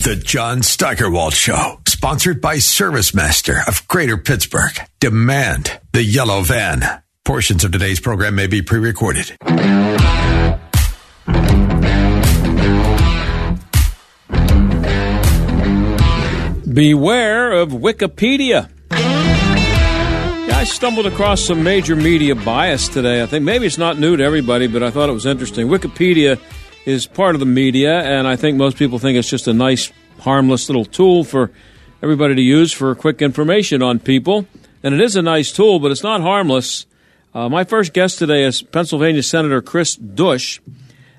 The John Steigerwald Show, sponsored by ServiceMaster of Greater Pittsburgh. Demand the yellow van. Portions of today's program may be pre recorded. Beware of Wikipedia. I stumbled across some major media bias today. I think maybe it's not new to everybody, but I thought it was interesting. Wikipedia is part of the media, and I think most people think it's just a nice, harmless little tool for everybody to use for quick information on people. And it is a nice tool, but it's not harmless. Uh, my first guest today is Pennsylvania Senator Chris Dush,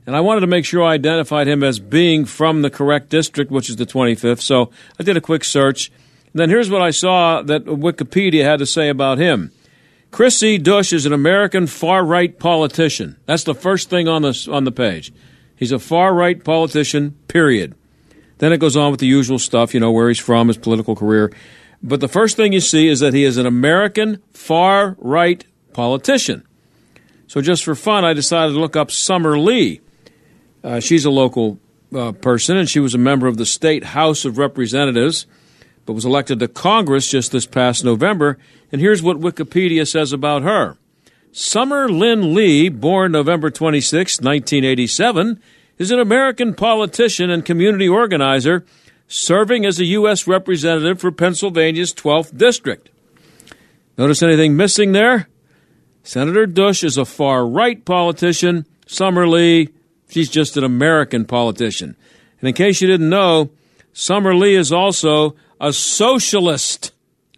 and I wanted to make sure I identified him as being from the correct district, which is the 25th. So I did a quick search. And then here's what I saw that Wikipedia had to say about him. Chris C. Dush is an American far right politician. That's the first thing on the, on the page. He's a far right politician, period. Then it goes on with the usual stuff, you know, where he's from, his political career. But the first thing you see is that he is an American far right politician. So just for fun, I decided to look up Summer Lee. Uh, she's a local uh, person, and she was a member of the State House of Representatives, but was elected to Congress just this past November. And here's what Wikipedia says about her. Summer Lynn Lee, born November 26, 1987, is an American politician and community organizer serving as a U.S. representative for Pennsylvania's 12th District. Notice anything missing there? Senator Dush is a far right politician. Summer Lee, she's just an American politician. And in case you didn't know, Summer Lee is also a socialist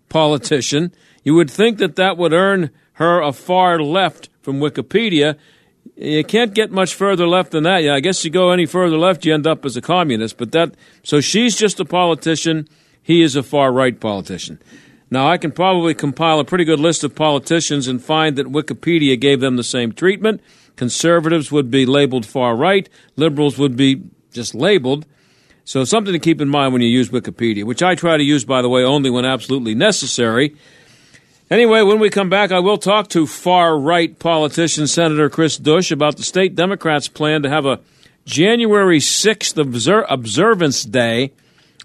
politician. You would think that that would earn her a far left from Wikipedia. You can't get much further left than that. Yeah, I guess you go any further left, you end up as a communist. But that so she's just a politician. He is a far right politician. Now I can probably compile a pretty good list of politicians and find that Wikipedia gave them the same treatment. Conservatives would be labeled far right. Liberals would be just labeled. So something to keep in mind when you use Wikipedia, which I try to use, by the way, only when absolutely necessary. Anyway, when we come back, I will talk to far right politician Senator Chris Dush about the state Democrats' plan to have a January 6th obser- observance day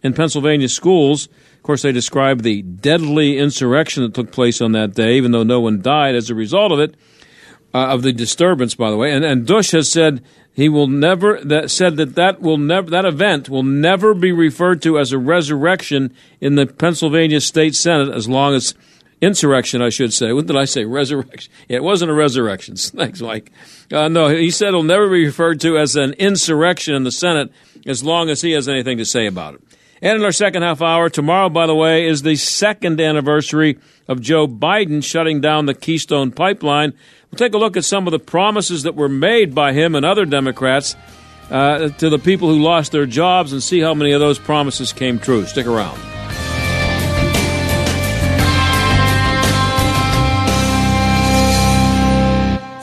in Pennsylvania schools. Of course, they describe the deadly insurrection that took place on that day, even though no one died as a result of it, uh, of the disturbance, by the way. And, and Dush has said he will never that said that that will never that event will never be referred to as a resurrection in the Pennsylvania State Senate as long as insurrection, I should say. What did I say? Resurrection. It wasn't a resurrection. Thanks, Mike. Uh, no, he said it'll never be referred to as an insurrection in the Senate as long as he has anything to say about it. And in our second half hour, tomorrow, by the way, is the second anniversary of Joe Biden shutting down the Keystone Pipeline. We'll take a look at some of the promises that were made by him and other Democrats uh, to the people who lost their jobs and see how many of those promises came true. Stick around.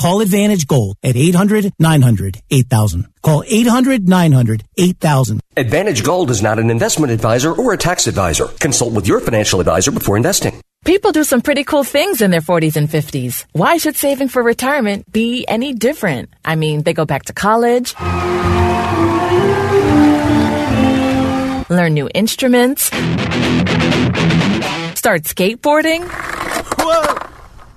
Call Advantage Gold at 800 900 8000. Call 800 900 8000. Advantage Gold is not an investment advisor or a tax advisor. Consult with your financial advisor before investing. People do some pretty cool things in their 40s and 50s. Why should saving for retirement be any different? I mean, they go back to college, learn new instruments, start skateboarding. Whoa!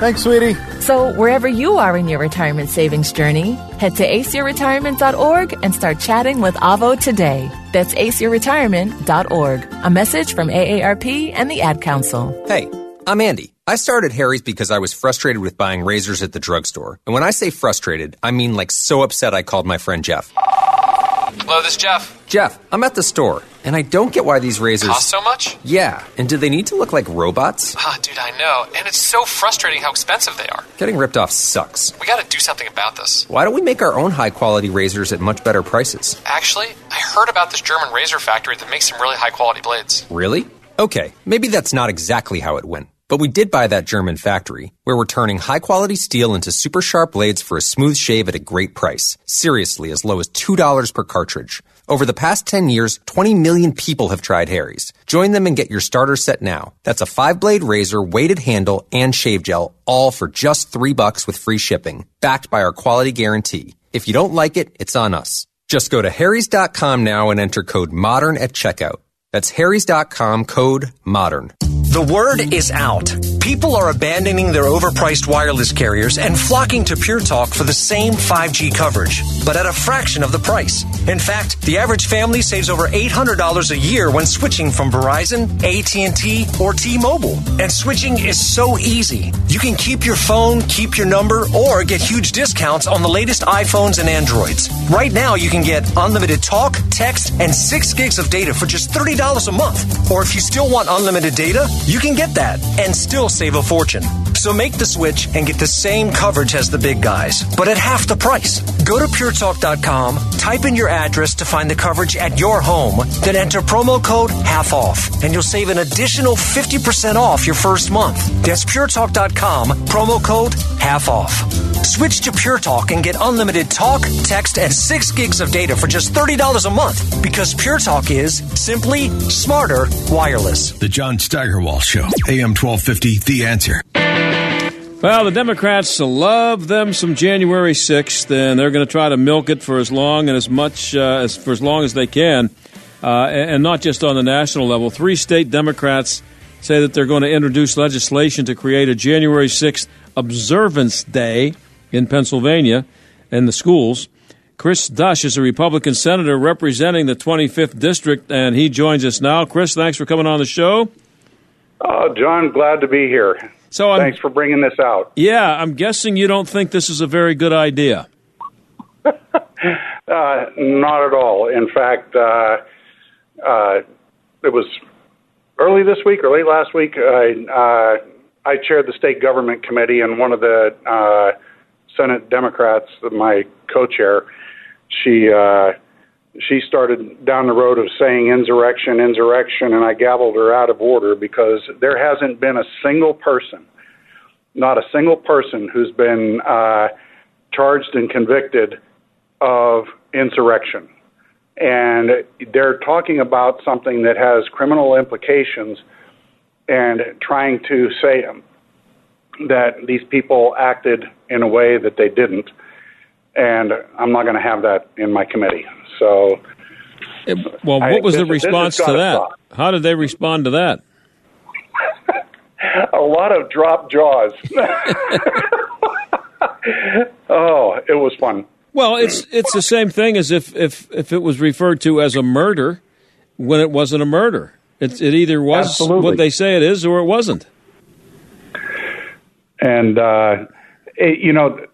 Thanks, sweetie. So, wherever you are in your retirement savings journey, head to aceyourretirement.org and start chatting with Avo today. That's aceyourretirement.org. A message from AARP and the Ad Council. Hey, I'm Andy. I started Harry's because I was frustrated with buying razors at the drugstore. And when I say frustrated, I mean like so upset I called my friend Jeff. Hello, this is Jeff. Jeff, I'm at the store, and I don't get why these razors cost so much. Yeah, and do they need to look like robots? Ah, dude, I know, and it's so frustrating how expensive they are. Getting ripped off sucks. We got to do something about this. Why don't we make our own high quality razors at much better prices? Actually, I heard about this German razor factory that makes some really high quality blades. Really? Okay, maybe that's not exactly how it went. But we did buy that German factory, where we're turning high quality steel into super sharp blades for a smooth shave at a great price. Seriously, as low as $2 per cartridge. Over the past 10 years, 20 million people have tried Harry's. Join them and get your starter set now. That's a five blade razor, weighted handle, and shave gel, all for just three bucks with free shipping, backed by our quality guarantee. If you don't like it, it's on us. Just go to harrys.com now and enter code MODERN at checkout. That's harrys.com code MODERN. The word is out. People are abandoning their overpriced wireless carriers and flocking to Pure Talk for the same 5G coverage, but at a fraction of the price. In fact, the average family saves over $800 a year when switching from Verizon, AT&T, or T-Mobile. And switching is so easy. You can keep your phone, keep your number, or get huge discounts on the latest iPhones and Androids. Right now, you can get unlimited talk, text, and 6 gigs of data for just $30 a month. Or if you still want unlimited data, you can get that and still save a fortune. So make the switch and get the same coverage as the big guys, but at half the price. Go to puretalk.com, type in your address to find the coverage at your home, then enter promo code half off, and you'll save an additional 50% off your first month. That's puretalk.com, promo code half off. Switch to Pure Talk and get unlimited talk, text, and 6 gigs of data for just $30 a month because Pure Talk is simply smarter wireless. The John Steigerwald Show, AM 1250, The Answer. Well, the Democrats love them some January 6th, and they're going to try to milk it for as long and as much uh, as for as long as they can, uh, and, and not just on the national level. Three state Democrats say that they're going to introduce legislation to create a January 6th observance day in Pennsylvania in the schools. Chris Dush is a Republican senator representing the 25th district, and he joins us now. Chris, thanks for coming on the show. Oh, John, glad to be here. So I'm, thanks for bringing this out. Yeah, I'm guessing you don't think this is a very good idea. uh, not at all. In fact, uh, uh, it was early this week or late last week. I uh, I chaired the state government committee, and one of the uh, Senate Democrats, my co-chair, she uh, she started down the road of saying insurrection, insurrection, and I gavelled her out of order because there hasn't been a single person, not a single person, who's been uh, charged and convicted of insurrection. And they're talking about something that has criminal implications and trying to say that these people acted in a way that they didn't. And I'm not going to have that in my committee. So, well, what was the response to that? Stop. How did they respond to that? a lot of drop jaws. oh, it was fun. Well, it's it's the same thing as if if if it was referred to as a murder when it wasn't a murder. It it either was Absolutely. what they say it is or it wasn't. And uh, it, you know,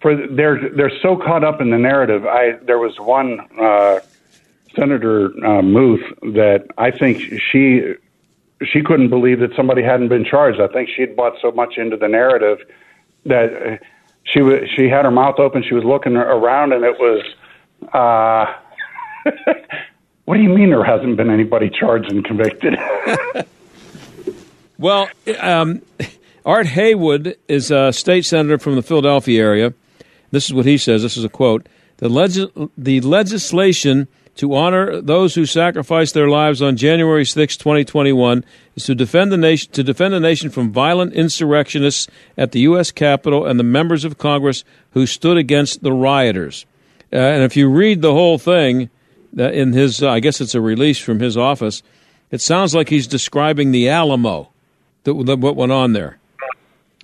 for they're they're so caught up in the narrative. I there was one uh, Senator uh, Muth that I think she she couldn't believe that somebody hadn't been charged. I think she had bought so much into the narrative that uh, she was she had her mouth open. She was looking around, and it was. Uh, what do you mean there hasn't been anybody charged and convicted? well, um, Art Haywood is a state senator from the Philadelphia area. This is what he says. This is a quote. The, the legislation to honor those who sacrificed their lives on January 6, 2021, is to defend the nation to defend the nation from violent insurrectionists at the U.S. Capitol and the members of Congress who stood against the rioters. Uh, and if you read the whole thing, uh, in his, uh, I guess it's a release from his office, it sounds like he's describing the Alamo, that, that what went on there.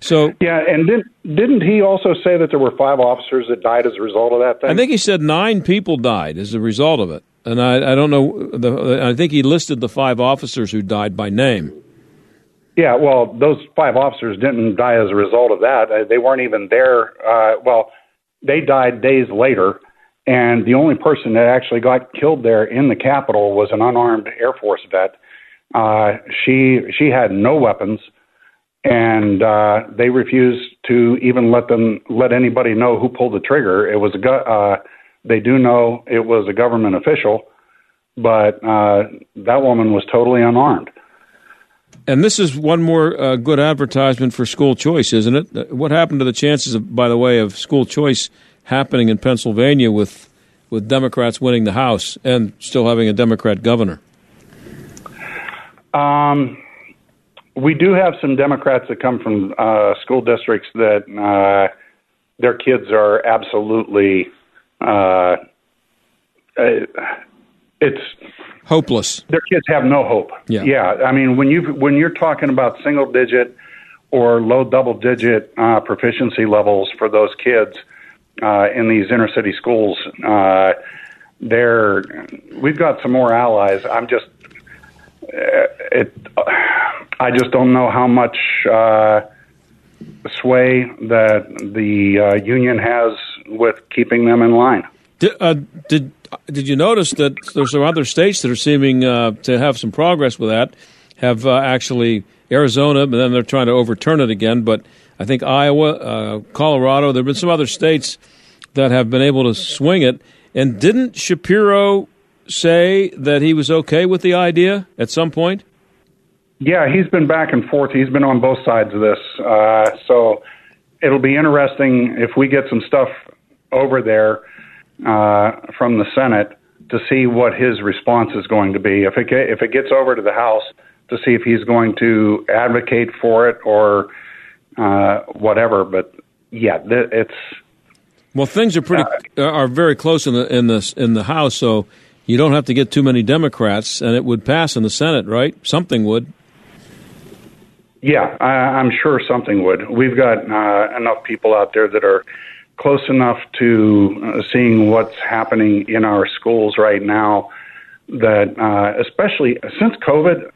So yeah, and didn't didn't he also say that there were five officers that died as a result of that thing? I think he said nine people died as a result of it, and I, I don't know. The, I think he listed the five officers who died by name. Yeah, well, those five officers didn't die as a result of that. Uh, they weren't even there. Uh, well, they died days later, and the only person that actually got killed there in the Capitol was an unarmed Air Force vet. Uh, she she had no weapons and uh, they refused to even let them let anybody know who pulled the trigger. It was a go- uh, they do know it was a government official, but uh, that woman was totally unarmed. And this is one more uh, good advertisement for school choice, isn't it? Uh, what happened to the chances, of, by the way, of school choice happening in Pennsylvania with with Democrats winning the House and still having a Democrat governor? Um, we do have some Democrats that come from uh, school districts that uh, their kids are absolutely. Uh, uh, it's hopeless. Their kids have no hope. Yeah. yeah. I mean, when you when you're talking about single digit or low double digit uh, proficiency levels for those kids uh, in these inner city schools, uh, there we've got some more allies. I'm just it. I just don't know how much uh, sway that the uh, union has with keeping them in line. Did, uh, did did you notice that there's some other states that are seeming uh, to have some progress with that? Have uh, actually Arizona, but then they're trying to overturn it again. But I think Iowa, uh, Colorado, there have been some other states that have been able to swing it. And didn't Shapiro say that he was okay with the idea at some point? Yeah, he's been back and forth. He's been on both sides of this. Uh, so it'll be interesting if we get some stuff over there uh, from the Senate to see what his response is going to be. If it get, if it gets over to the House, to see if he's going to advocate for it or uh, whatever. But yeah, th- it's well, things are pretty uh, are very close in the in the in the House, so you don't have to get too many Democrats, and it would pass in the Senate, right? Something would. Yeah, I, I'm sure something would. We've got uh, enough people out there that are close enough to uh, seeing what's happening in our schools right now that, uh, especially since COVID,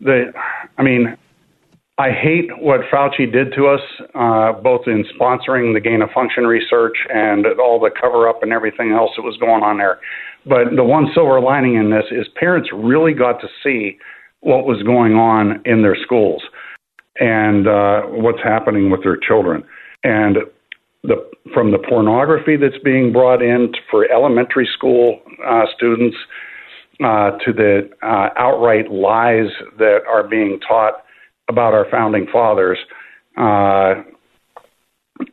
the, I mean, I hate what Fauci did to us, uh, both in sponsoring the gain of function research and all the cover up and everything else that was going on there. But the one silver lining in this is parents really got to see what was going on in their schools and uh, what's happening with their children. And the, from the pornography that's being brought in for elementary school uh, students uh, to the uh, outright lies that are being taught about our founding fathers, uh,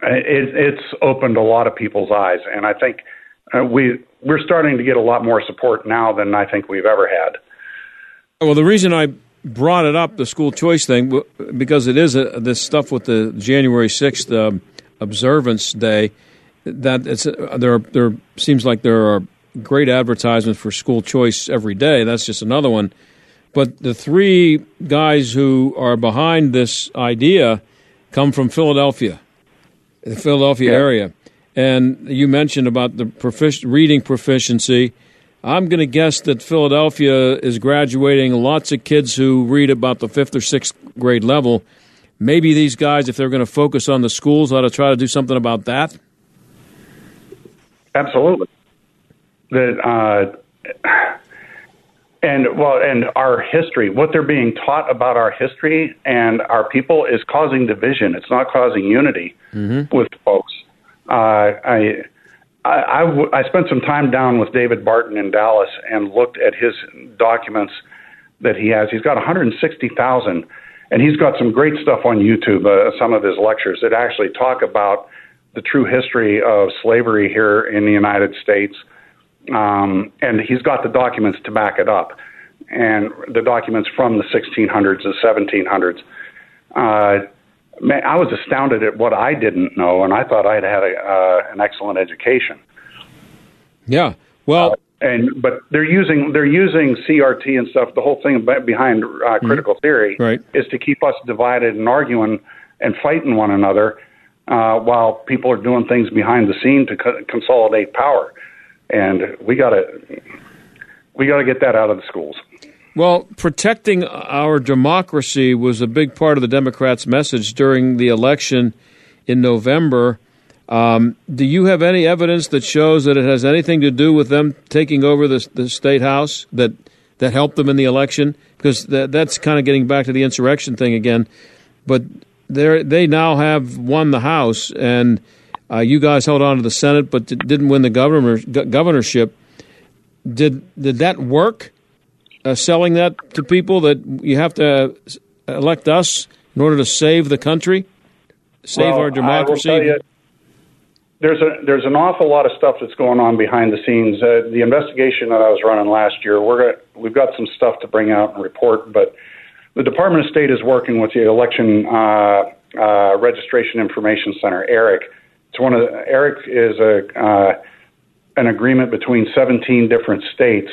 it, it's opened a lot of people's eyes. And I think uh, we, we're starting to get a lot more support now than I think we've ever had. Well, the reason I brought it up, the school choice thing, because it is a, this stuff with the January 6th um, observance day. That it's uh, there. There seems like there are great advertisements for school choice every day. That's just another one. But the three guys who are behind this idea come from Philadelphia, the Philadelphia yeah. area. And you mentioned about the profic- reading proficiency. I'm going to guess that Philadelphia is graduating lots of kids who read about the fifth or sixth grade level. Maybe these guys, if they're going to focus on the schools, ought to try to do something about that. Absolutely. That uh, and well, and our history, what they're being taught about our history and our people is causing division. It's not causing unity Mm-hmm. with folks. Uh, I, I, I, w- I spent some time down with David Barton in Dallas and looked at his documents that he has. He's got 160,000, and he's got some great stuff on YouTube. Uh, some of his lectures that actually talk about the true history of slavery here in the United States. Um, and he's got the documents to back it up, and the documents from the 1600s and 1700s. Uh, man, I was astounded at what I didn't know, and I thought I'd had a, uh, an excellent education. Yeah. Well, and but they're using they're using CRT and stuff. The whole thing behind uh, critical theory Right. is to keep us divided and arguing and fighting one another, uh, while people are doing things behind the scene to co- consolidate power. And we got to we got to get that out of the schools. Well, protecting our democracy was a big part of the Democrats' message during the election in November. Um, do you have any evidence that shows that it has anything to do with them taking over the, the state house that that helped them in the election? Because that, that's kind of getting back to the insurrection thing again. But they they now have won the house, and uh, you guys held on to the Senate, but d- didn't win the governor go- governorship. Did did that work? uh, selling that to people that you have to uh, elect us in order to save the country, save Well, our democracy. I will tell you, there's a there's an awful lot of stuff that's going on behind the scenes. Uh, the investigation that I was running last year, we're gonna, we've got some stuff to bring out and report, but the Department of State is working with the Election uh, uh, Registration Information Center, ERIC. It's one of the, ERIC is a uh, an agreement between 17 different states,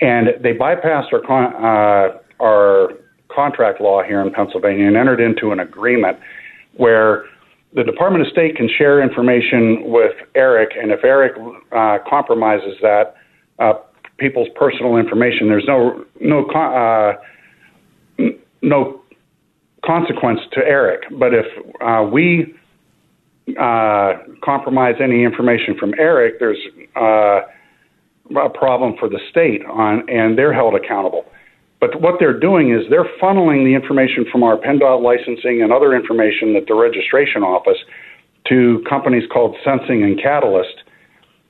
and they bypassed our con- uh, our contract law here in Pennsylvania and entered into an agreement where the Department of State can share information with Eric, and if Eric uh, compromises that uh, people's personal information, there's no no con- uh, no consequence to Eric. But if uh, we uh, compromise any information from Eric, there's uh, a problem for the state on, and they're held accountable. But what they're doing is they're funneling the information from our PennDOT licensing and other information at the registration office to companies called Sensing and Catalist,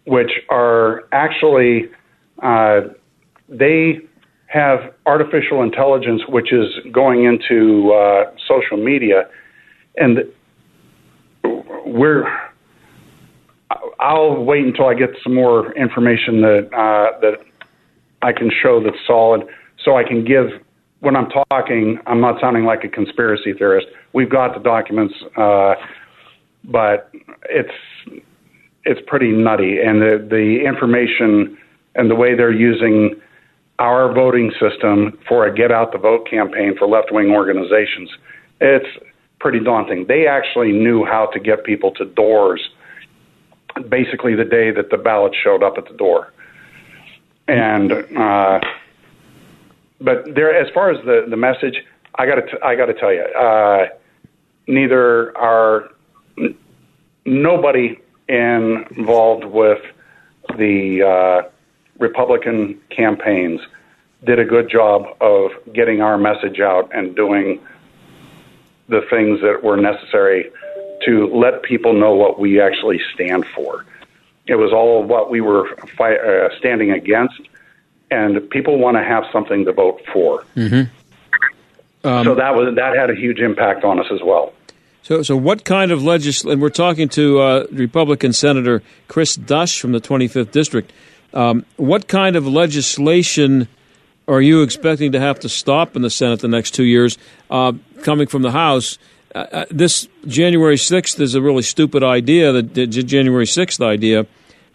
which are actually uh, they have artificial intelligence which is going into uh, social media, and we're I'll wait until I get some more information that uh, that I can show that's solid, so I can give. When I'm talking, I'm not sounding like a conspiracy theorist. We've got the documents, uh, but it's it's pretty nutty, and the the information and the way they're using our voting system for a get out the vote campaign for left wing organizations. It's pretty daunting. They actually knew how to get people to doors basically the day that the ballot showed up at the door. And uh, but there, as far as the the message, I got to I got to tell you, uh, neither are n- nobody involved with the uh, Republican campaigns did a good job of getting our message out and doing the things that were necessary to let people know what we actually stand for. It was all what we were fi- uh, standing against, and people want to have something to vote for. Mm-hmm. Um, so that was that had a huge impact on us as well. So, so what kind of legislation? We're talking to uh, Republican Senator Chris Dush from the 25th District. Um, what kind of legislation are you expecting to have to stop in the Senate the next two years, uh, coming from the House? Uh, uh, this January 6th is a really stupid idea, the, the January 6th idea,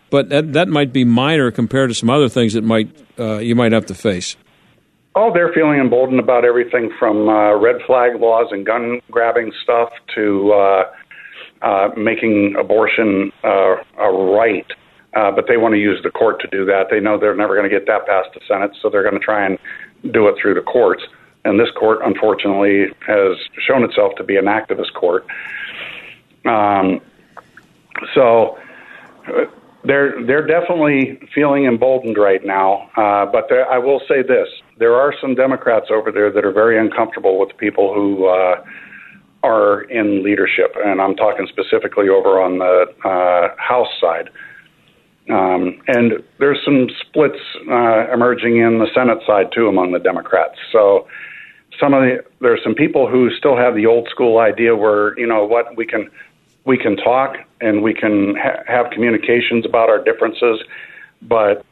but that, that might be minor compared to some other things that might uh, you might have to face. Oh, they're feeling emboldened about everything from uh, red flag laws and gun grabbing stuff to uh, making abortion a right. Uh, but they want to use the court to do that. They know they're never going to get that past the Senate, so they're going to try and do it through the courts. And this court, unfortunately, has shown itself to be an activist court. Um, so uh, they're they're definitely feeling emboldened right now. Uh, but there, I will say this: there are some Democrats over there that are very uncomfortable with people who uh, are in leadership, and I'm talking specifically over on the uh, House side. Um, and there's some splits uh, emerging in the Senate side too among the Democrats. So some of the there's some people who still have the old school idea where you know what we can we can talk and we can ha- have communications about our differences, but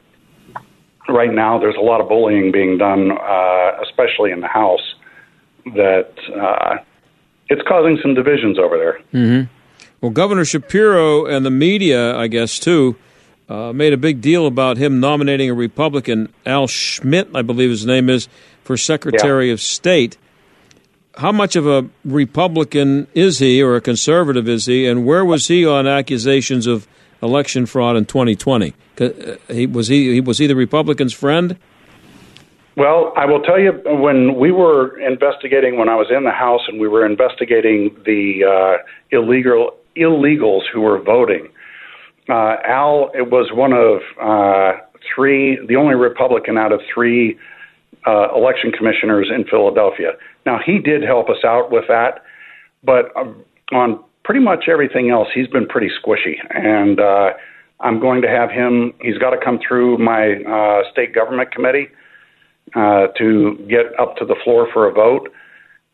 right now there's a lot of bullying being done, uh, especially in the House, that uh, it's causing some divisions over there. Mm-hmm. Well, Governor Shapiro and the media, I guess, too, uh, made a big deal about him nominating a Republican, Al Schmidt, I believe his name is, for Secretary yeah. of State. How much of a Republican is he, or a conservative is he, and where was he on accusations of election fraud in 2020? Uh, he was he was he the Republicans' friend? Well, I will tell you, when we were investigating, when I was in the House and we were investigating the uh, illegal illegals who were voting, uh, Al it was one of uh, three, the only Republican out of three uh, election commissioners in Philadelphia. Now he did help us out with that, but um, on pretty much everything else, he's been pretty squishy. And uh, I'm going to have him. He's got to come through my uh, state government committee uh, to get up to the floor for a vote.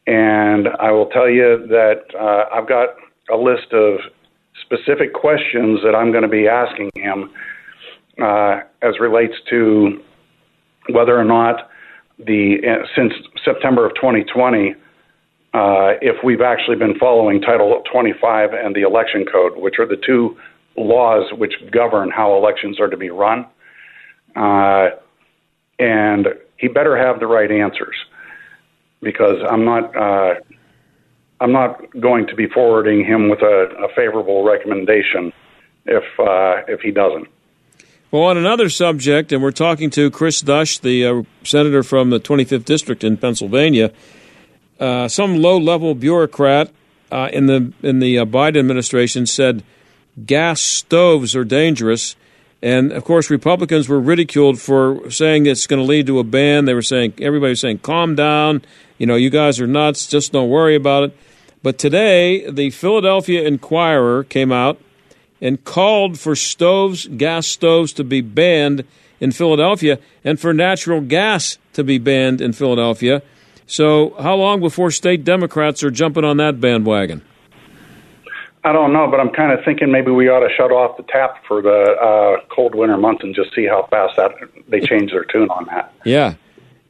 And I will tell you that uh, I've got a list of specific questions that I'm going to be asking him uh, as relates to whether or not the uh, since September of 2020, uh, if we've actually been following Title 25 and the Election Code, which are the two laws which govern how elections are to be run. Uh, and he better have the right answers because I'm not uh, I'm not going to be forwarding him with a, a favorable recommendation if uh, if he doesn't. Well, on another subject, and we're talking to Chris Dush, the uh, senator from the 25th district in Pennsylvania. Uh, some low-level bureaucrat uh, in the in the uh, Biden administration said gas stoves are dangerous and of course, Republicans were ridiculed for saying it's going to lead to a ban. They were saying, everybody was saying, calm down. You know, you guys are nuts. Just don't worry about it. But today, the Philadelphia Inquirer came out and called for stoves, gas stoves, to be banned in Philadelphia and for natural gas to be banned in Philadelphia. So, how long before state Democrats are jumping on that bandwagon? I don't know, but I'm kind of thinking maybe we ought to shut off the tap for the uh, cold winter months and just see how fast that they change their tune on that. Yeah,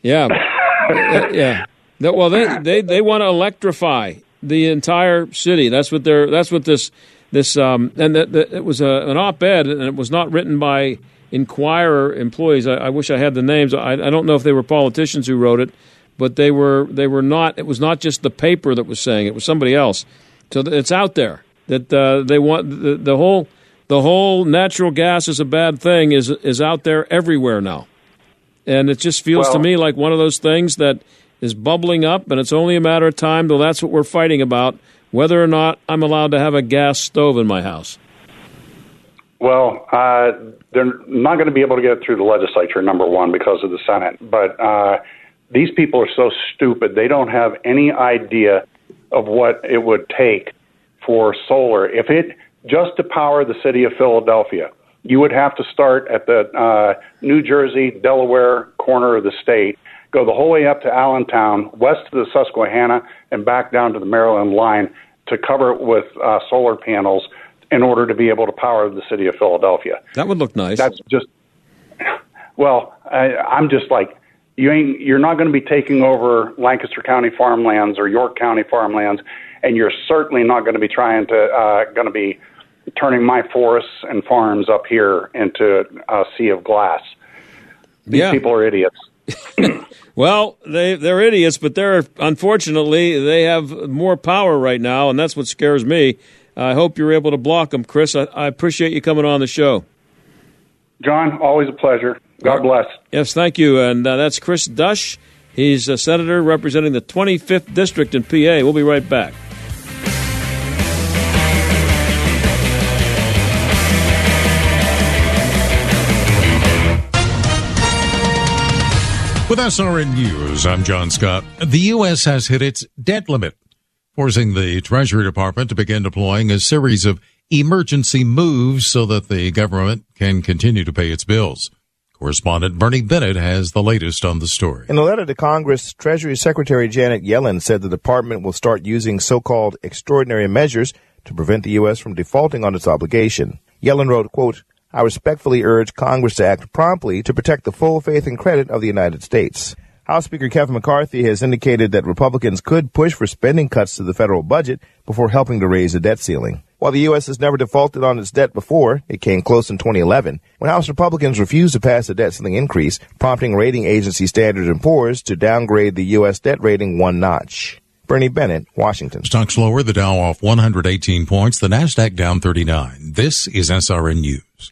yeah, yeah. Well, they they they want to electrify the entire city. That's what they're. That's what this this um and that, that it was a, an op-ed and it was not written by Inquirer employees. I, I wish I had the names. I, I don't know if they were politicians who wrote it, but they were they were not. It was not just the paper that was saying it was somebody else. So it's out there that uh, they want the, the whole the whole natural gas is a bad thing is is out there everywhere now, and it just feels well, to me like one of those things that is bubbling up, and it's only a matter of time till that's what we're fighting about, whether or not I'm allowed to have a gas stove in my house. Well, uh, they're not going to be able to get it through the legislature, number one, because of the Senate. But uh, these people are so stupid; they don't have any idea of what it would take for solar. If it just to power the city of Philadelphia, you would have to start at the uh, New Jersey Delaware corner of the state, go the whole way up to Allentown, west to the Susquehanna, and back down to the Maryland line to cover it with uh, solar panels in order to be able to power the city of Philadelphia. That would look nice. That's just well, I, I'm just like you ain't. You're not going to be taking over Lancaster County farmlands or York County farmlands and you're certainly not going to be trying to uh, going to be turning my forests and farms up here into a sea of glass. These yeah. people are idiots. well, they they're idiots, but they're unfortunately they have more power right now, and that's what scares me. I hope you're able to block them, Chris. I, I appreciate you coming on the show. John, always a pleasure. God bless. Yes, thank you. And uh, that's Chris Dush. He's a senator representing the 25th district in PA. We'll be right back. With SRN News, I'm John Scott. The U.S. has hit its debt limit, forcing the Treasury Department to begin deploying a series of emergency moves so that the government can continue to pay its bills. Correspondent Bernie Bennett has the latest on the story. In a letter to Congress, Treasury Secretary Janet Yellen said the department will start using so-called extraordinary measures to prevent the U.S. from defaulting on its obligation. Yellen wrote, quote, I respectfully urge Congress to act promptly to protect the full faith and credit of the United States. House Speaker Kevin McCarthy has indicated that Republicans could push for spending cuts to the federal budget before helping to raise the debt ceiling. While the U.S. has never defaulted on its debt before, it came close in 2011 when House Republicans refused to pass a debt ceiling increase, prompting rating agency Standard & Poor's to downgrade the U.S. debt rating one notch. Bernie Bennett, Washington. Stocks lower, the Dow off 118 points, the Nasdaq down 39. This is SRN News.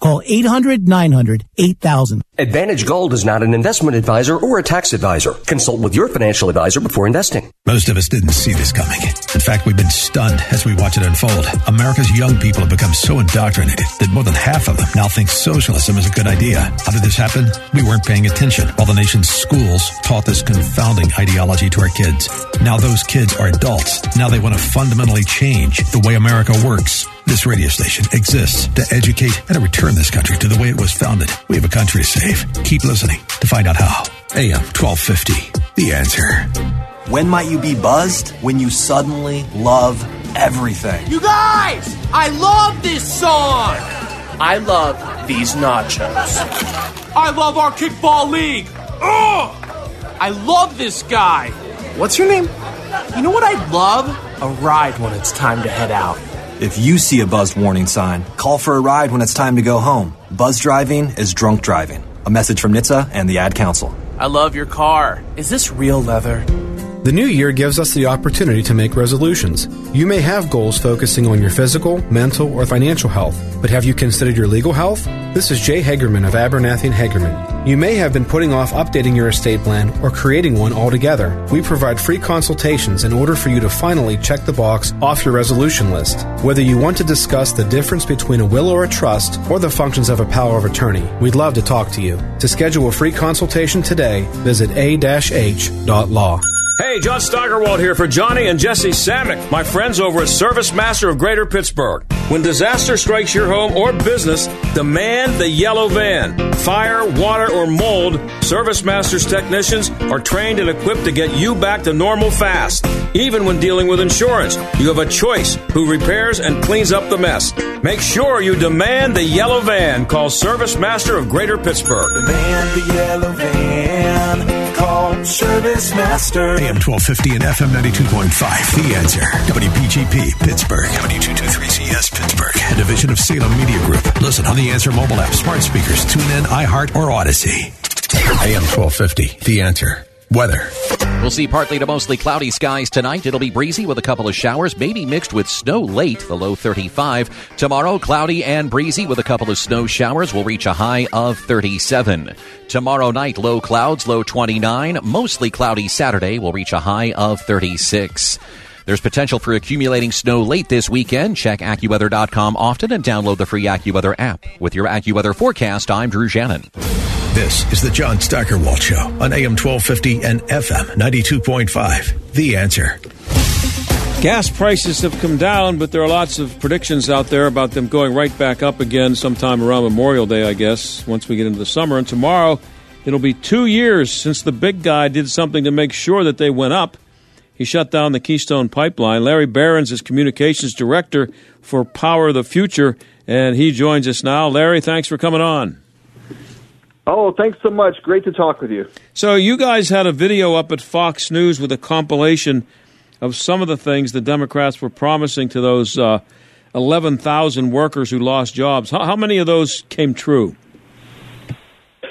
Call 800-900-8000. Advantage Gold is not an investment advisor or a tax advisor. Consult with your financial advisor before investing. Most of us didn't see this coming. In fact, we've been stunned as we watch it unfold. America's young people have become so indoctrinated that more than half of them now think socialism is a good idea. How did this happen? We weren't paying attention while the nation's schools taught this confounding ideology to our kids. Now those kids are adults. Now they want to fundamentally change the way America works. This radio station exists to educate and to return this country to the way it was founded. We have a country to save. Keep listening to find out how. AM 1250. The answer. When might you be buzzed? When you suddenly love everything. You guys! I love this song! I love these nachos. I love our kickball league. Ugh! I love this guy. What's your name? You know what I'd love? A ride when it's time to head out. If you see a buzzed warning sign, call for a ride when it's time to go home. Buzz driving is drunk driving. A message from NHTSA and the Ad Council. I love your car. Is this real leather? The new year gives us the opportunity to make resolutions. You may have goals focusing on your physical, mental, or financial health, but have you considered your legal health? This is Jay Hagerman of Abernathy and Hagerman. You may have been putting off updating your estate plan or creating one altogether. We provide free consultations in order for you to finally check the box off your resolution list. Whether you want to discuss the difference between a will or a trust or the functions of a power of attorney, we'd love to talk to you. To schedule a free consultation today, visit a-h.law. Hey, John Steigerwald here for Johnny and Jesse Samick, my friends over at Service Master of Greater Pittsburgh. When disaster strikes your home or business, demand the yellow van. Fire, water, or mold, Service Master's technicians are trained and equipped to get you back to normal fast. Even when dealing with insurance, you have a choice who repairs and cleans up the mess. Make sure you demand the yellow van. Call Service Master of Greater Pittsburgh. Demand the yellow van. Call Service Master. AM 1250 and FM 92.5. The answer. WPGP, Pittsburgh. W223CS, Pittsburgh. A division of Salem Media Group. Listen on the Answer mobile app, smart speakers, tune in, iHeart, or Odyssey. AM 1250. The answer. Weather. We'll see partly to mostly cloudy skies tonight. It'll be breezy with a couple of showers, maybe mixed with snow late, the low 35. Tomorrow, cloudy and breezy with a couple of snow showers. We'll reach a high of 37. Tomorrow night, low clouds, low 29. Mostly cloudy Saturday We'll reach a high of 36. There's potential for accumulating snow late this weekend. Check AccuWeather.com often and download the free AccuWeather app. With your AccuWeather forecast, I'm Drew Shannon. This is the John Steigerwald Show on AM 1250 and FM 92.5. The answer. Gas prices have come down, but there are lots of predictions out there about them going right back up again sometime around Memorial Day, I guess, once we get into the summer. And tomorrow, it'll be two years since the big guy did something to make sure that they went up. he shut down the Keystone Pipeline. Larry Behrens is communications director for Power the Future, and he joins us now. Larry, thanks for coming on. Oh, thanks so much. Great to talk with you. So, you guys had a video up at Fox News with a compilation of some of the things the Democrats were promising to those uh, 11,000 workers who lost jobs. How, how, many of those came true?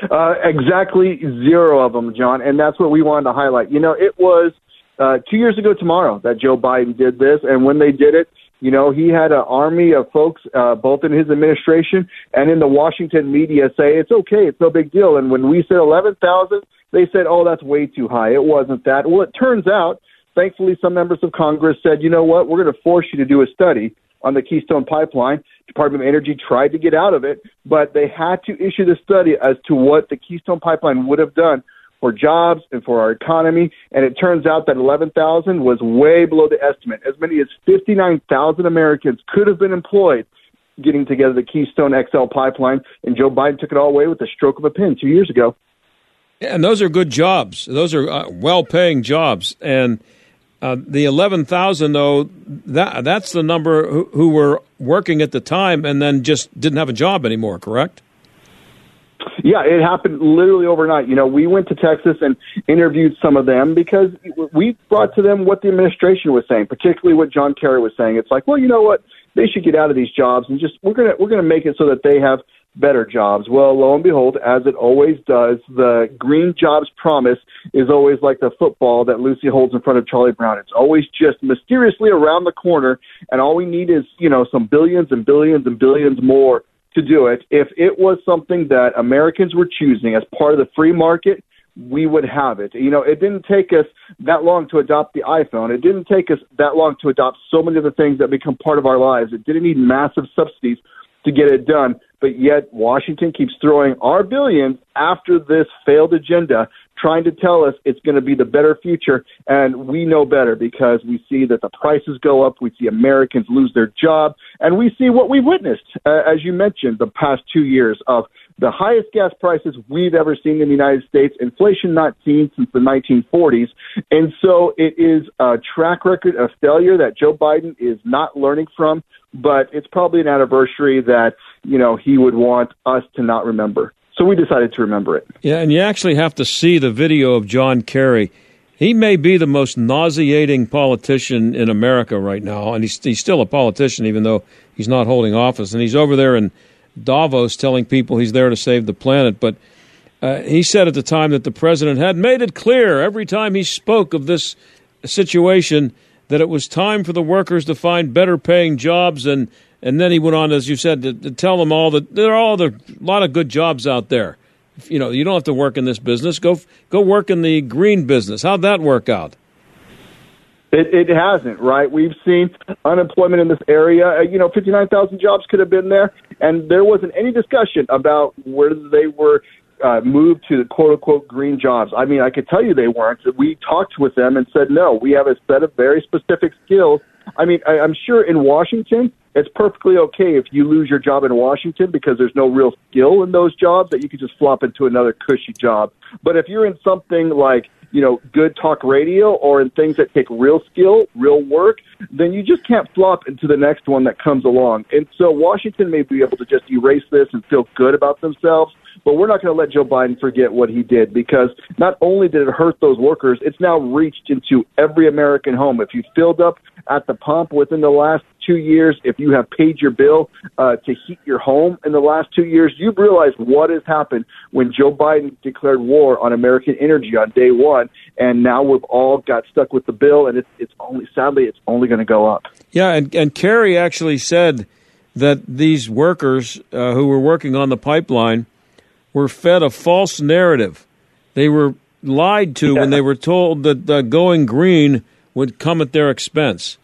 Uh, exactly zero of them, John. And that's what we wanted to highlight. You know, it was uh, two years ago tomorrow that Joe Biden did this. And when they did it, you know, he had an army of folks, uh, both in his administration and in the Washington media, say it's okay, it's no big deal. And when we said 11,000, they said, oh, that's way too high. It wasn't that. Well, it turns out, thankfully, some members of Congress said, you know what, we're going to force you to do a study on the Keystone Pipeline. Department of Energy tried to get out of it, but they had to issue the study as to what the Keystone Pipeline would have done for jobs and for our economy. And it turns out that 11,000 was way below the estimate. As many as 59,000 Americans could have been employed getting together the Keystone XL pipeline, and Joe Biden took it all away with a stroke of a pen two years ago. Yeah, and those are good jobs. Those are uh, well-paying jobs, and uh, the eleven thousand though that that's the number who, who were working at the time and then just didn't have a job anymore. Correct? Yeah, it happened literally overnight. You know, we went to Texas and interviewed some of them because we brought to them what the administration was saying, particularly what John Kerry was saying. It's like, well, you know what? They should get out of these jobs and just we're gonna we're gonna make it so that they have better jobs. Well, lo and behold, as it always does, the green jobs promise is always like the football that Lucy holds in front of Charlie Brown. It's always just mysteriously around the corner, and all we need is, you know, some billions and billions and billions more to do it. If it was something that Americans were choosing as part of the free market, we would have it. You know, it didn't take us that long to adopt the iPhone. It didn't take us that long to adopt so many of the things that become part of our lives. It didn't need massive subsidies to get it done. But yet, Washington keeps throwing our billions after this failed agenda trying to tell us it's going to be the better future. And we know better because we see that the prices go up. We see Americans lose their job. And we see what we've witnessed, uh, as you mentioned, the past two years of the highest gas prices we've ever seen in the United States, inflation not seen since the 1940s. And so it is a track record of failure that Joe Biden is not learning from, but it's probably an anniversary that, you know, he would want us to not remember. So we decided to remember it. Yeah, and you actually have to see the video of John Kerry. He may be the most nauseating politician in America right now, and he's, he's still a politician, even though he's not holding office. And he's over there in Davos telling people he's there to save the planet. But uh, he said at the time that the president had made it clear every time he spoke of this situation that it was time for the workers to find better paying jobs and and then he went on, as you said, to, to tell them all that there are all the lot of good jobs out there. You know, you don't have to work in this business. Go go work in the green business. How'd that work out? It, it hasn't, right? We've seen unemployment in this area. Uh, you know, 59,000 jobs could have been there, and there wasn't any discussion about whether they were uh, moved to the quote unquote green jobs. I mean, I could tell you they weren't. We talked with them and said, no, we have a set of very specific skills. I mean, I, I'm sure in Washington, it's perfectly okay if you lose your job in Washington because there's no real skill in those jobs that you could just flop into another cushy job. But if you're in something like, you know, good talk radio or in things that take real skill, real work, then you just can't flop into the next one that comes along. And so Washington may be able to just erase this and feel good about themselves but we're not going to let Joe Biden forget what he did because not only did it hurt those workers, it's now reached into every American home. If you filled up at the pump within the last two years, if you have paid your bill uh, to heat your home in the last two years, you've realized what has happened when Joe Biden declared war on American energy on day one, and now we've all got stuck with the bill, and it's it's only sadly it's only going to go up. Yeah, and and Kerry actually said that these workers uh, who were working on the pipeline were fed a false narrative. They were lied to when they were told that uh, going green would come at their expense.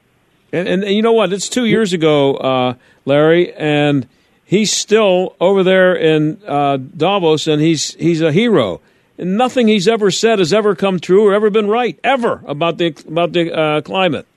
And, and, and you know what? It's two years ago, uh, Larry, and he's still over there in uh, Davos, and he's he's a hero. And nothing he's ever said has ever come true or ever been right ever about the about the uh, climate.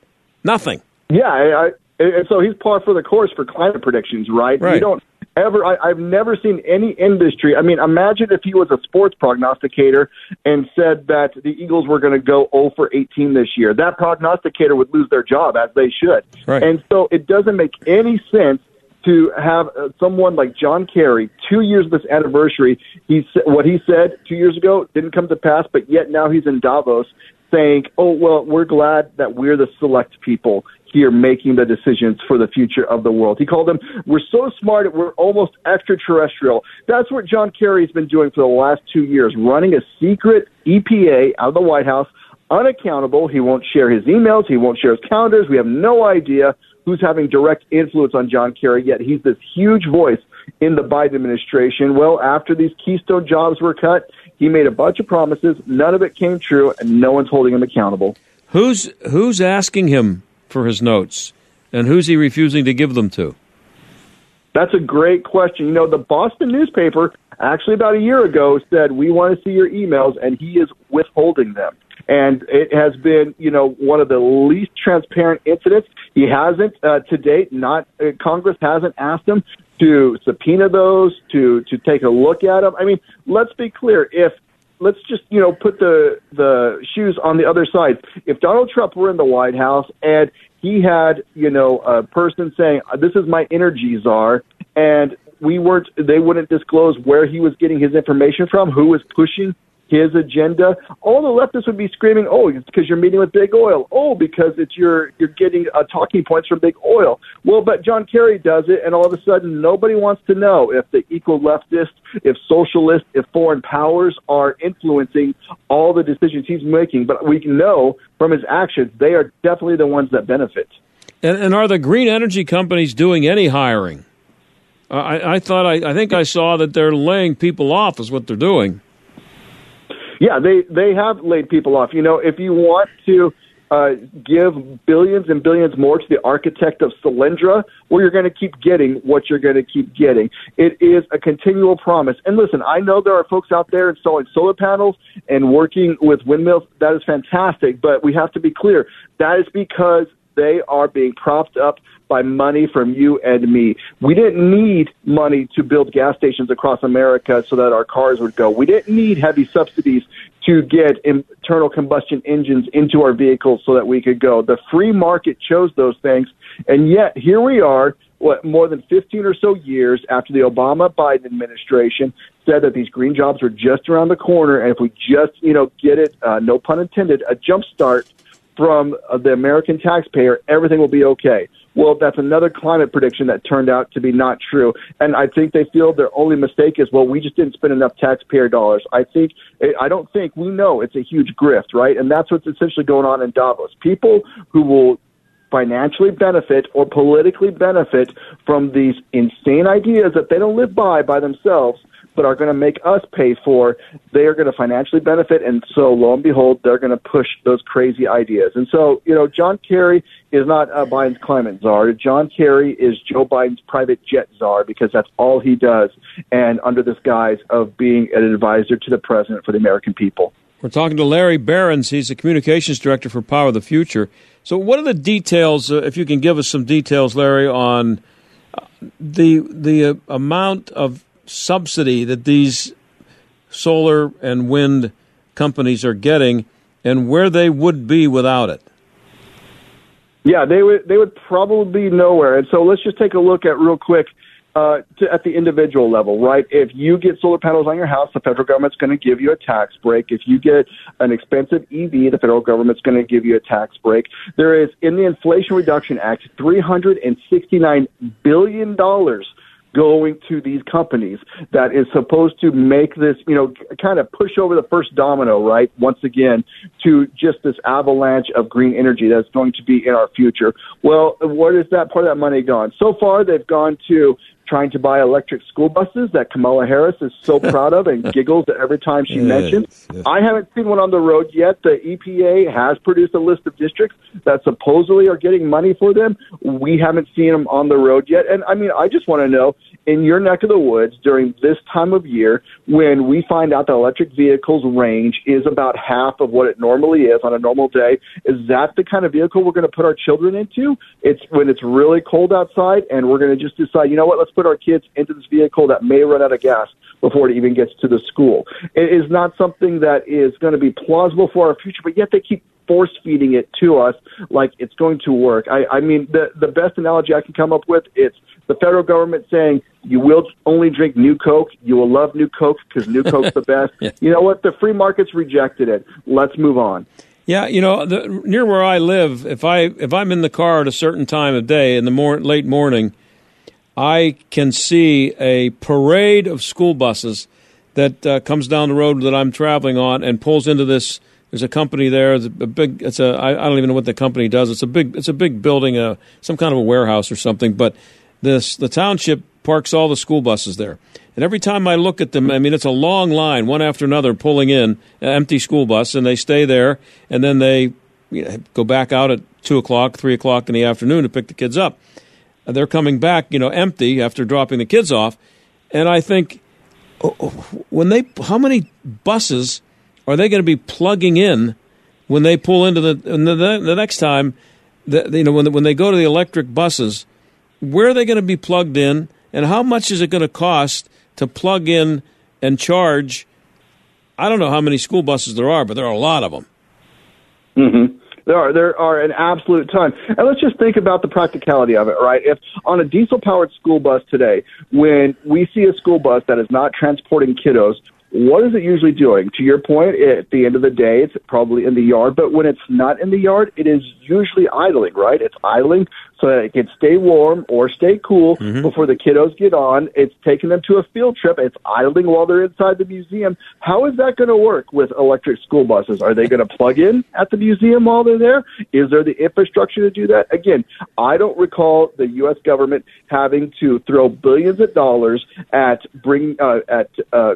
Nothing. Yeah, I, I, and so he's par for the course for climate predictions, right? Right. You don't ever. I, I've never seen any industry. I mean, imagine if he was a sports prognosticator and said that the Eagles were going to go 0 for 18 this year. That prognosticator would lose their job, as they should. Right. And so it doesn't make any sense to have uh, someone like John Kerry, two years of this anniversary, he what he said two years ago didn't come to pass, but yet now he's in Davos saying, "Oh well, we're glad that we're the select people here making the decisions for the future of the world." He called them, "We're so smart, we're almost extraterrestrial." That's what John Kerry's been doing for the last two years, running a secret EPA out of the White House, unaccountable. He won't share his emails, he won't share his calendars. We have no idea who's having direct influence on John Kerry, yet he's this huge voice in the Biden administration. Well, after these Keystone jobs were cut, he made a bunch of promises. None of it came true, and no one's holding him accountable. Who's who's asking him for his notes, and who's he refusing to give them to? That's a great question. You know, the Boston newspaper actually about a year ago said, We want to see your emails, and he is withholding them. And it has been, you know, one of the least transparent incidents. He hasn't, uh, to date, not, uh, Congress hasn't asked him to subpoena those, to, to take a look at them. I mean, let's be clear. If, let's just, you know, put the, the shoes on the other side. If Donald Trump were in the White House and he had, you know, a person saying, "This is my energy czar," and we weren't, they wouldn't disclose where he was getting his information from, who was pushing his agenda. All the leftists would be screaming, "Oh, because you're meeting with Big Oil. Oh, because it's you're you're getting uh, talking points from Big Oil." Well, but John Kerry does it, and all of a sudden, nobody wants to know if the equal leftists, if socialists, if foreign powers are influencing all the decisions he's making. But we know from his actions, they are definitely the ones that benefit. And, and are the green energy companies doing any hiring? Uh, I, I thought I, I think I saw that they're laying people off. Is what they're doing. Yeah, they they have laid people off. You know, if you want to uh, give billions and billions more to the architect of Solyndra, well, you're going to keep getting what you're going to keep getting. It is a continual promise. And listen, I know there are folks out there installing solar panels and working with windmills. That is fantastic, but we have to be clear. That is because they are being propped up by money from you and me. We didn't need money to build gas stations across America so that our cars would go. We didn't need heavy subsidies to get internal combustion engines into our vehicles so that we could go. The free market chose those things, and yet here we are. What more than 15 or so years after the Obama Biden administration said that these green jobs were just around the corner, and if we just, you know, get it, uh, no pun intended, a jump start from uh, the American taxpayer, everything will be okay. Well, that's another climate prediction that turned out to be not true. And I think they feel their only mistake is, well, we just didn't spend enough taxpayer dollars. I think, I don't think we know it's a huge grift, right? And that's what's essentially going on in Davos. People who will financially benefit or politically benefit from these insane ideas that they don't live by by themselves but are going to make us pay for, they are going to financially benefit. And so, lo and behold, they're going to push those crazy ideas. And so, you know, John Kerry is not uh, Biden's climate czar. John Kerry is Joe Biden's private jet czar because that's all he does, and under this guise of being an advisor to the president for the American people. We're talking to Larry Behrens. He's the communications director for Power of the Future. So, what are the details? Uh, if you can give us some details, Larry, on uh, the the uh, amount of subsidy that these solar and wind companies are getting and where they would be without it. Yeah, they would they would probably be nowhere. And so let's just take a look at real quick uh, to, at the individual level, right? If you get solar panels on your house, the federal government's going to give you a tax break. If you get an expensive EV, the federal government's going to give you a tax break. There is in the Inflation Reduction Act three hundred and sixty nine billion dollars going to these companies that is supposed to make this, you know, kind of push over the first domino, right? Once again, to just this avalanche of green energy that's going to be in our future. Well, what is that part of that money gone? So far, they've gone to trying to buy electric school buses that Kamala Harris is so proud of and giggles every time she Yes, mentions. yes. I haven't seen one on the road yet. The EPA has produced a list of districts that supposedly are getting money for them. We haven't seen them on the road yet. And I mean, I just want to know in your neck of the woods during this time of year when we find out that electric vehicles range is about half of what it normally is on a normal day, is that the kind of vehicle we're going to put our children into? It's when it's really cold outside and we're going to just decide, you know what, let's put our kids into this vehicle that may run out of gas before it even gets to the school. It is not something that is going to be plausible for our future, but yet they keep force feeding it to us like it's going to work. I, I mean, the the best analogy I can come up with it's the federal government saying you will only drink New Coke. You will love New Coke because New Coke's the best. yeah. You know what? The free market's rejected it. Let's move on. Yeah, you know, the, near where I live, if I if I'm in the car at a certain time of day in the mor- late morning, I can see a parade of school buses that uh, comes down the road that I'm traveling on and pulls into this there's a company there. It's a big. It's a. I, I don't even know what the company does. It's a big. It's a big building. Uh, some kind of a warehouse or something. But this the township parks all the school buses there. And every time I look at them, I mean, it's a long line, one after another, pulling in an empty school bus, and they stay there, and then they you know, go back out at two o'clock, three o'clock in the afternoon to pick the kids up. And they're coming back, you know, empty after dropping the kids off, and I think, oh, oh, when they, how many buses are they going to be plugging in when they pull into the the, the next time? The, you know, when when they go to the electric buses, where are they going to be plugged in, and how much is it going to cost to plug in and charge? I don't know how many school buses there are, but there are a lot of them. Mm-hmm. There are there are an absolute ton. And let's just think about the practicality of it, right? If on a diesel powered school bus today, when we see a school bus that is not transporting kiddos, what is it usually doing? To your point, at the end of the day, it's probably in the yard, but when it's not in the yard, it is usually idling, right? It's idling so that it can stay warm or stay cool mm-hmm. before the kiddos get on. It's taking them to a field trip. It's idling while they're inside the museum. How is that going to work with electric school buses? Are they going to plug in at the museum while they're there? Is there the infrastructure to do that? Again, I don't recall the U.S. government having to throw billions of dollars at bring uh, at uh,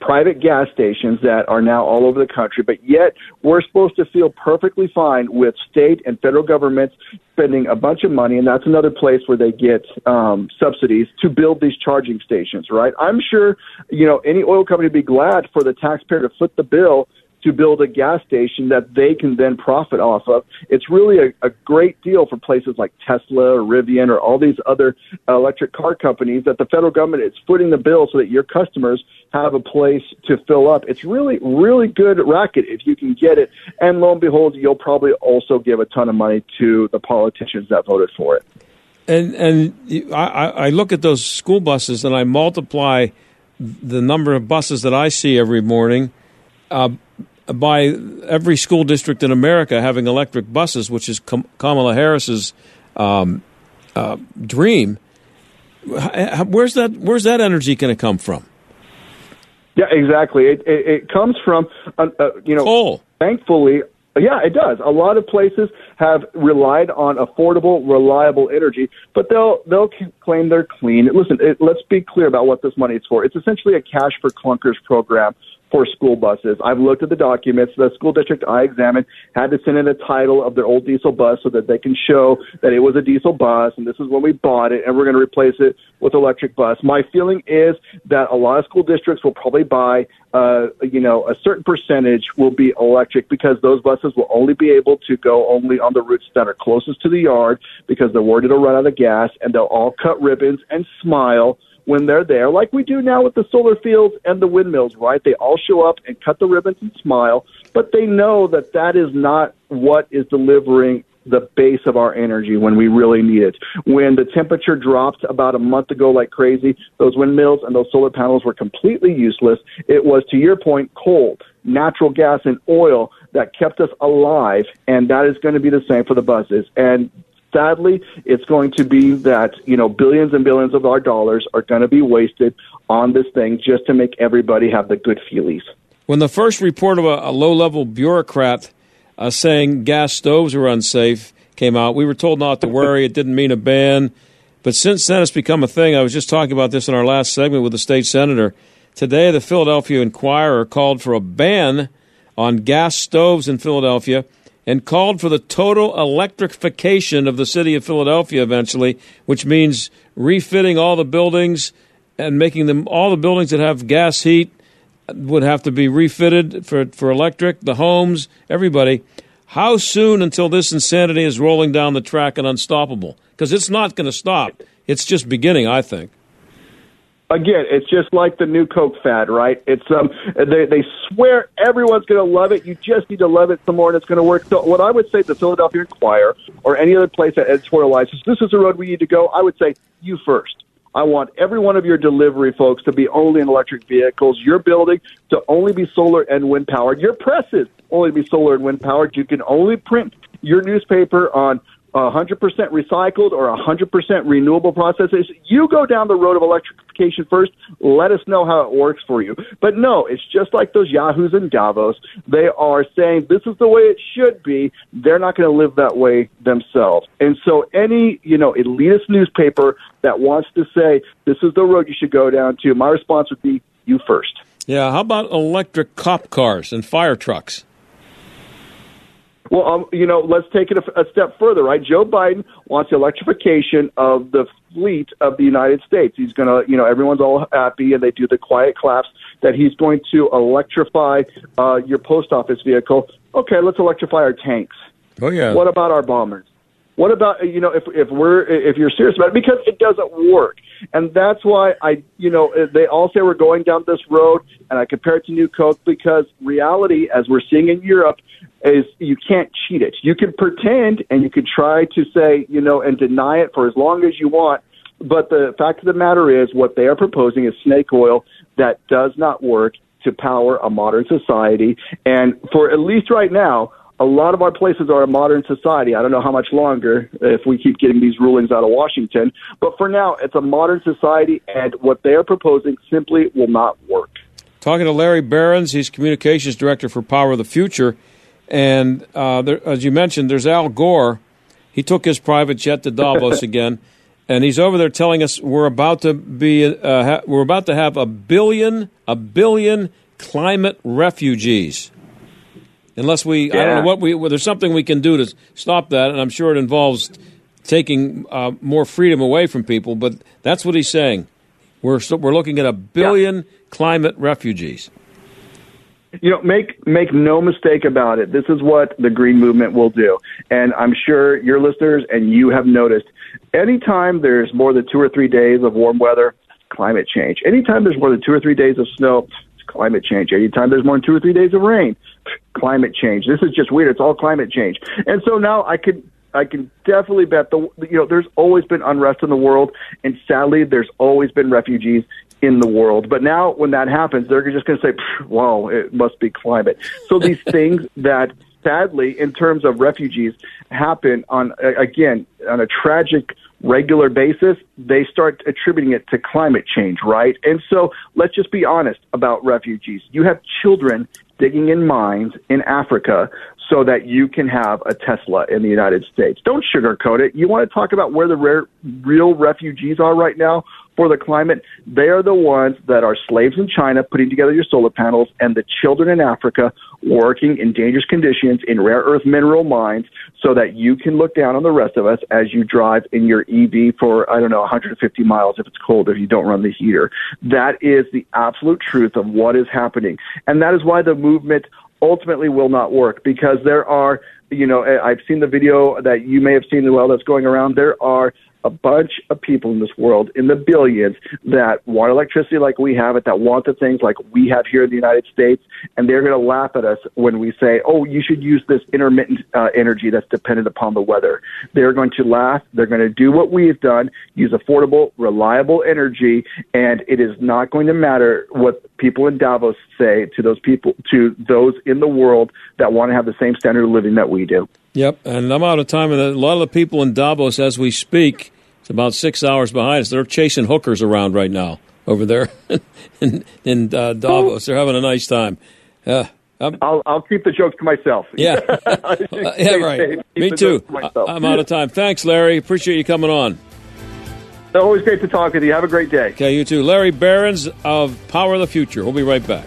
private gas stations that are now all over the country, but yet we're supposed to feel perfectly fine with state and federal governments spending a bunch of money, and that's another place where they get um, subsidies to build these charging stations, right? I'm sure, you know, any oil company would be glad for the taxpayer to foot the bill to build a gas station that they can then profit off of. It's really a, a great deal for places like Tesla or Rivian or all these other electric car companies that the federal government is footing the bill so that your customers have a place to fill up. It's really, really good racket if you can get it. And lo and behold, you'll probably also give a ton of money to the politicians that voted for it. And and I, I look at those school buses and I multiply the number of buses that I see every morning uh, by every school district in America having electric buses, which is Kamala Harris's um, uh, dream. Where's that? Where's that energy going to come from? Yeah, exactly. It, it, it comes from uh, uh, you know, coal. Thankfully, yeah, it does. A lot of places have relied on affordable, reliable energy, but they'll they'll claim they're clean. Listen, it, let's be clear about what this money is for. It's essentially a cash for clunkers program for school buses. I've looked at the documents. The school district I examined had to send in a title of their old diesel bus so that they can show that it was a diesel bus and this is when we bought it and we're going to replace it with electric bus. My feeling is that a lot of school districts will probably buy, uh, you know, a certain percentage will be electric because those buses will only be able to go only on the routes that are closest to the yard because they're worried it'll run out of gas and they'll all cut ribbons and smile when they're there, like we do now with the solar fields and the windmills, right? They all show up and cut the ribbons and smile, but they know that that is not what is delivering the base of our energy when we really need it. When the temperature dropped about a month ago like crazy, those windmills and those solar panels were completely useless. It was, to your point, coal, natural gas, and oil that kept us alive, and that is going to be the same for the buses. And sadly, it's going to be that, you know, billions and billions of our dollars are going to be wasted on this thing just to make everybody have the good feelies. When the first report of a, a low level bureaucrat uh, saying gas stoves were unsafe came out, we were told not to worry. it didn't mean a ban. But since then, it's become a thing. I was just talking about this in our last segment with the state senator. Today, the Philadelphia Inquirer called for a ban on gas stoves in Philadelphia and called for the total electrification of the city of Philadelphia eventually, which means refitting all the buildings and making them all the buildings that have gas heat would have to be refitted for for electric. The homes, everybody. How soon until this insanity is rolling down the track and unstoppable? Because it's not going to stop. It's just beginning, I think. Again, it's just like the new Coke fad, right? It's um, they they swear everyone's going to love it. You just need to love it some more, and it's going to work. So, what I would say to the Philadelphia Inquirer or any other place that editorializes this is the road we need to go, I would say you first. I want every one of your delivery folks to be only in electric vehicles. Your building to only be solar and wind powered. Your presses only be solar and wind powered. You can only print your newspaper on 100% recycled or 100% renewable processes. You go down the road of electrification first. Let us know how it works for you. But no, it's just like those yahoos in Davos. They are saying this is the way it should be. They're not going to live that way themselves. And so any, you know, elitist newspaper that wants to say this is the road you should go down to, my response would be you first. Yeah, how about electric cop cars and fire trucks? Well, um, you know, let's take it a, a step further, right? Joe Biden wants the electrification of the fleet of the United States. He's going to, you know, everyone's all happy and they do the quiet claps that he's going to electrify uh, your post office vehicle. Okay, let's electrify our tanks. Oh yeah. What about our bombers? What about you know if if we're if you're serious about it? Because it doesn't work, and that's why I you know eh, they all say we're going down this road, and I compare it to New Coke because reality, as we're seeing in Europe, is you can't cheat it. You can pretend and you can try to say you know and deny it for as long as you want, but the fact of the matter is what they are proposing is snake oil that does not work to power a modern society, and for at least right now a lot of our places are a modern society. I don't know how much longer if we keep getting these rulings out of Washington, but for now, it's a modern society, and what they are proposing simply will not work. Talking to Larry Behrens, he's communications director for Power of the Future, and uh, there, as you mentioned, there's Al Gore. He took his private jet to Davos again, and he's over there telling us we're about to be uh, ha- we're about to have a billion a billion climate refugees unless we yeah. I don't know what we well, there's something we can do to stop that, and I'm sure it involves taking uh, more freedom away from people. But that's what he's saying. We're we're looking at a billion yeah. climate refugees. You know, make make no mistake about it. This is what the green movement will do, and I'm sure your listeners and you have noticed. Anytime there's more than two or three days of warm weather, climate change. Anytime there's more than two or three days of snow, climate change. Anytime there's more than two or three days of rain, climate change. This is just weird. It's all climate change. And so now I could I can definitely bet the you know there's always been unrest in the world, and sadly there's always been refugees in the world. But now when that happens, they're just going to say, "Wow, it must be climate." So these things that sadly, in terms of refugees, happen on again on a tragic regular basis, they start attributing it to climate change, right? And so let's just be honest about refugees. You have children digging in mines in Africa so that you can have a Tesla in the United States. Don't sugarcoat it. You want to talk about where the rare, real refugees are right now? for the climate, they are the ones that are slaves in China putting together your solar panels and the children in Africa working in dangerous conditions in rare earth mineral mines so that you can look down on the rest of us as you drive in your EV for, I don't know, 150 miles if it's cold, if you don't run the heater. That is the absolute truth of what is happening. And that is why the movement ultimately will not work because there are, you know, I've seen the video that you may have seen as well that's going around. There are a bunch of people in this world, in the billions, that want electricity like we have it, that want the things like we have here in the United States, and they're going to laugh at us when we say, "Oh, you should use this intermittent uh, energy that's dependent upon the weather." They're going to laugh. They're going to do what we've done: use affordable, reliable energy, and it is not going to matter what people in Davos say to those people, to those in the world that want to have the same standard of living that we do. Yep, and I'm out of time. And a lot of the people in Davos, as we speak, it's about six hours behind us. They're chasing hookers around right now over there in, in uh, Davos. They're having a nice time. Uh, I'll I'll keep the jokes to myself. Yeah, yeah, right. Me too. I'm out of time. Thanks, Larry. Appreciate you coming on. Always great to talk with you. Have a great day. Okay, you too. Larry Behrens of Power of the Future. We'll be right back.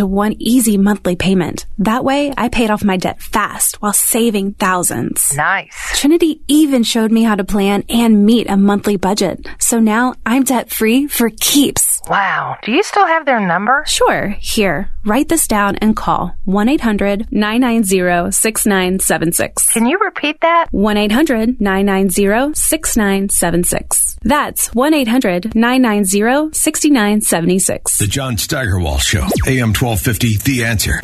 one easy monthly payment. That way, I paid off my debt fast while saving thousands. Nice. Trinity even showed me how to plan and meet a monthly budget. So now I'm debt free for keeps. Wow. Do you still have their number? Sure. Here, write this down and call 1 800 990 6976. Can you repeat that? 1 800 990 6976. That's 1 800 990 6976. The John Steigerwald Show, AM 1250, The Answer.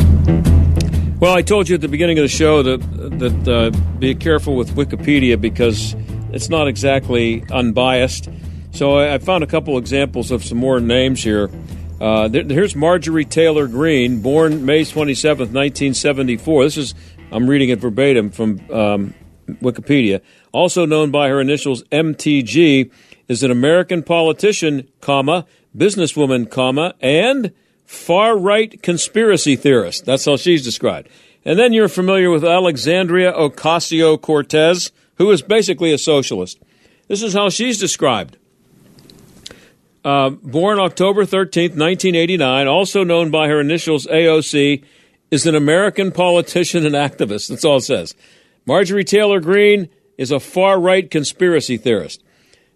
Well, I told you at the beginning of the show that that uh, be careful with Wikipedia because it's not exactly unbiased. So I, I found a couple examples of some more names here. Uh, there, here's Marjorie Taylor Greene, born May 27th, 1974. This is I'm reading it verbatim from um, Wikipedia. Also known by her initials MTG, is an American politician, comma businesswoman, comma and far right conspiracy theorist. That's how she's described. And then you're familiar with Alexandria Ocasio Cortez, who is basically a socialist. This is how she's described. Uh, born October 13th, 1989, also known by her initials AOC, is an American politician and activist. That's all it says. Marjorie Taylor Greene is a far right conspiracy theorist.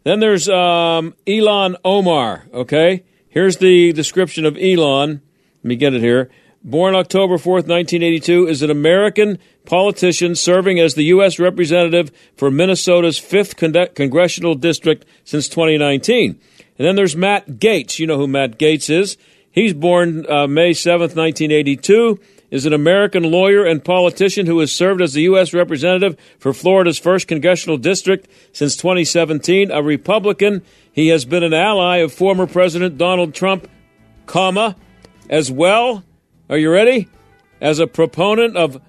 Then there's um, Ilhan Omar, okay? Here's the description of Ilhan. Let me get it here. Born October 4th, 1982, is an American politician serving as the U.S. representative for Minnesota's 5th con- congressional district since 2019. And then there's Matt Gaetz. You know who Matt Gaetz is. He's born uh, May 7th, 1982, is an American lawyer and politician who has served as the U.S. representative for Florida's 1st congressional district since 2017, a Republican. He has been an ally of former President Donald Trump, comma, as well, are you ready? As a proponent of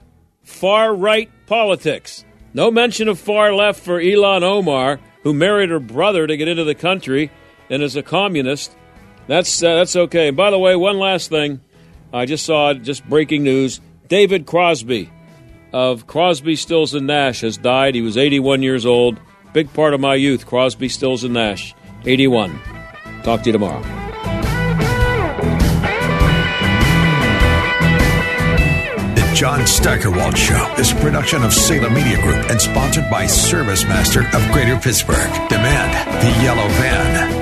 far right politics. No mention of far left for Ilhan Omar, who married her brother to get into the country and is a communist. That's uh, that's okay. And by the way, one last thing, I just saw just breaking news. David Crosby of Crosby, Stills and Nash has died. He was 81 years old. Big part of my youth, Crosby, Stills and Nash. 81. Talk to you tomorrow. The John Steigerwald Show is a production of Salem Media Group and sponsored by ServiceMaster of Greater Pittsburgh. Demand the yellow van.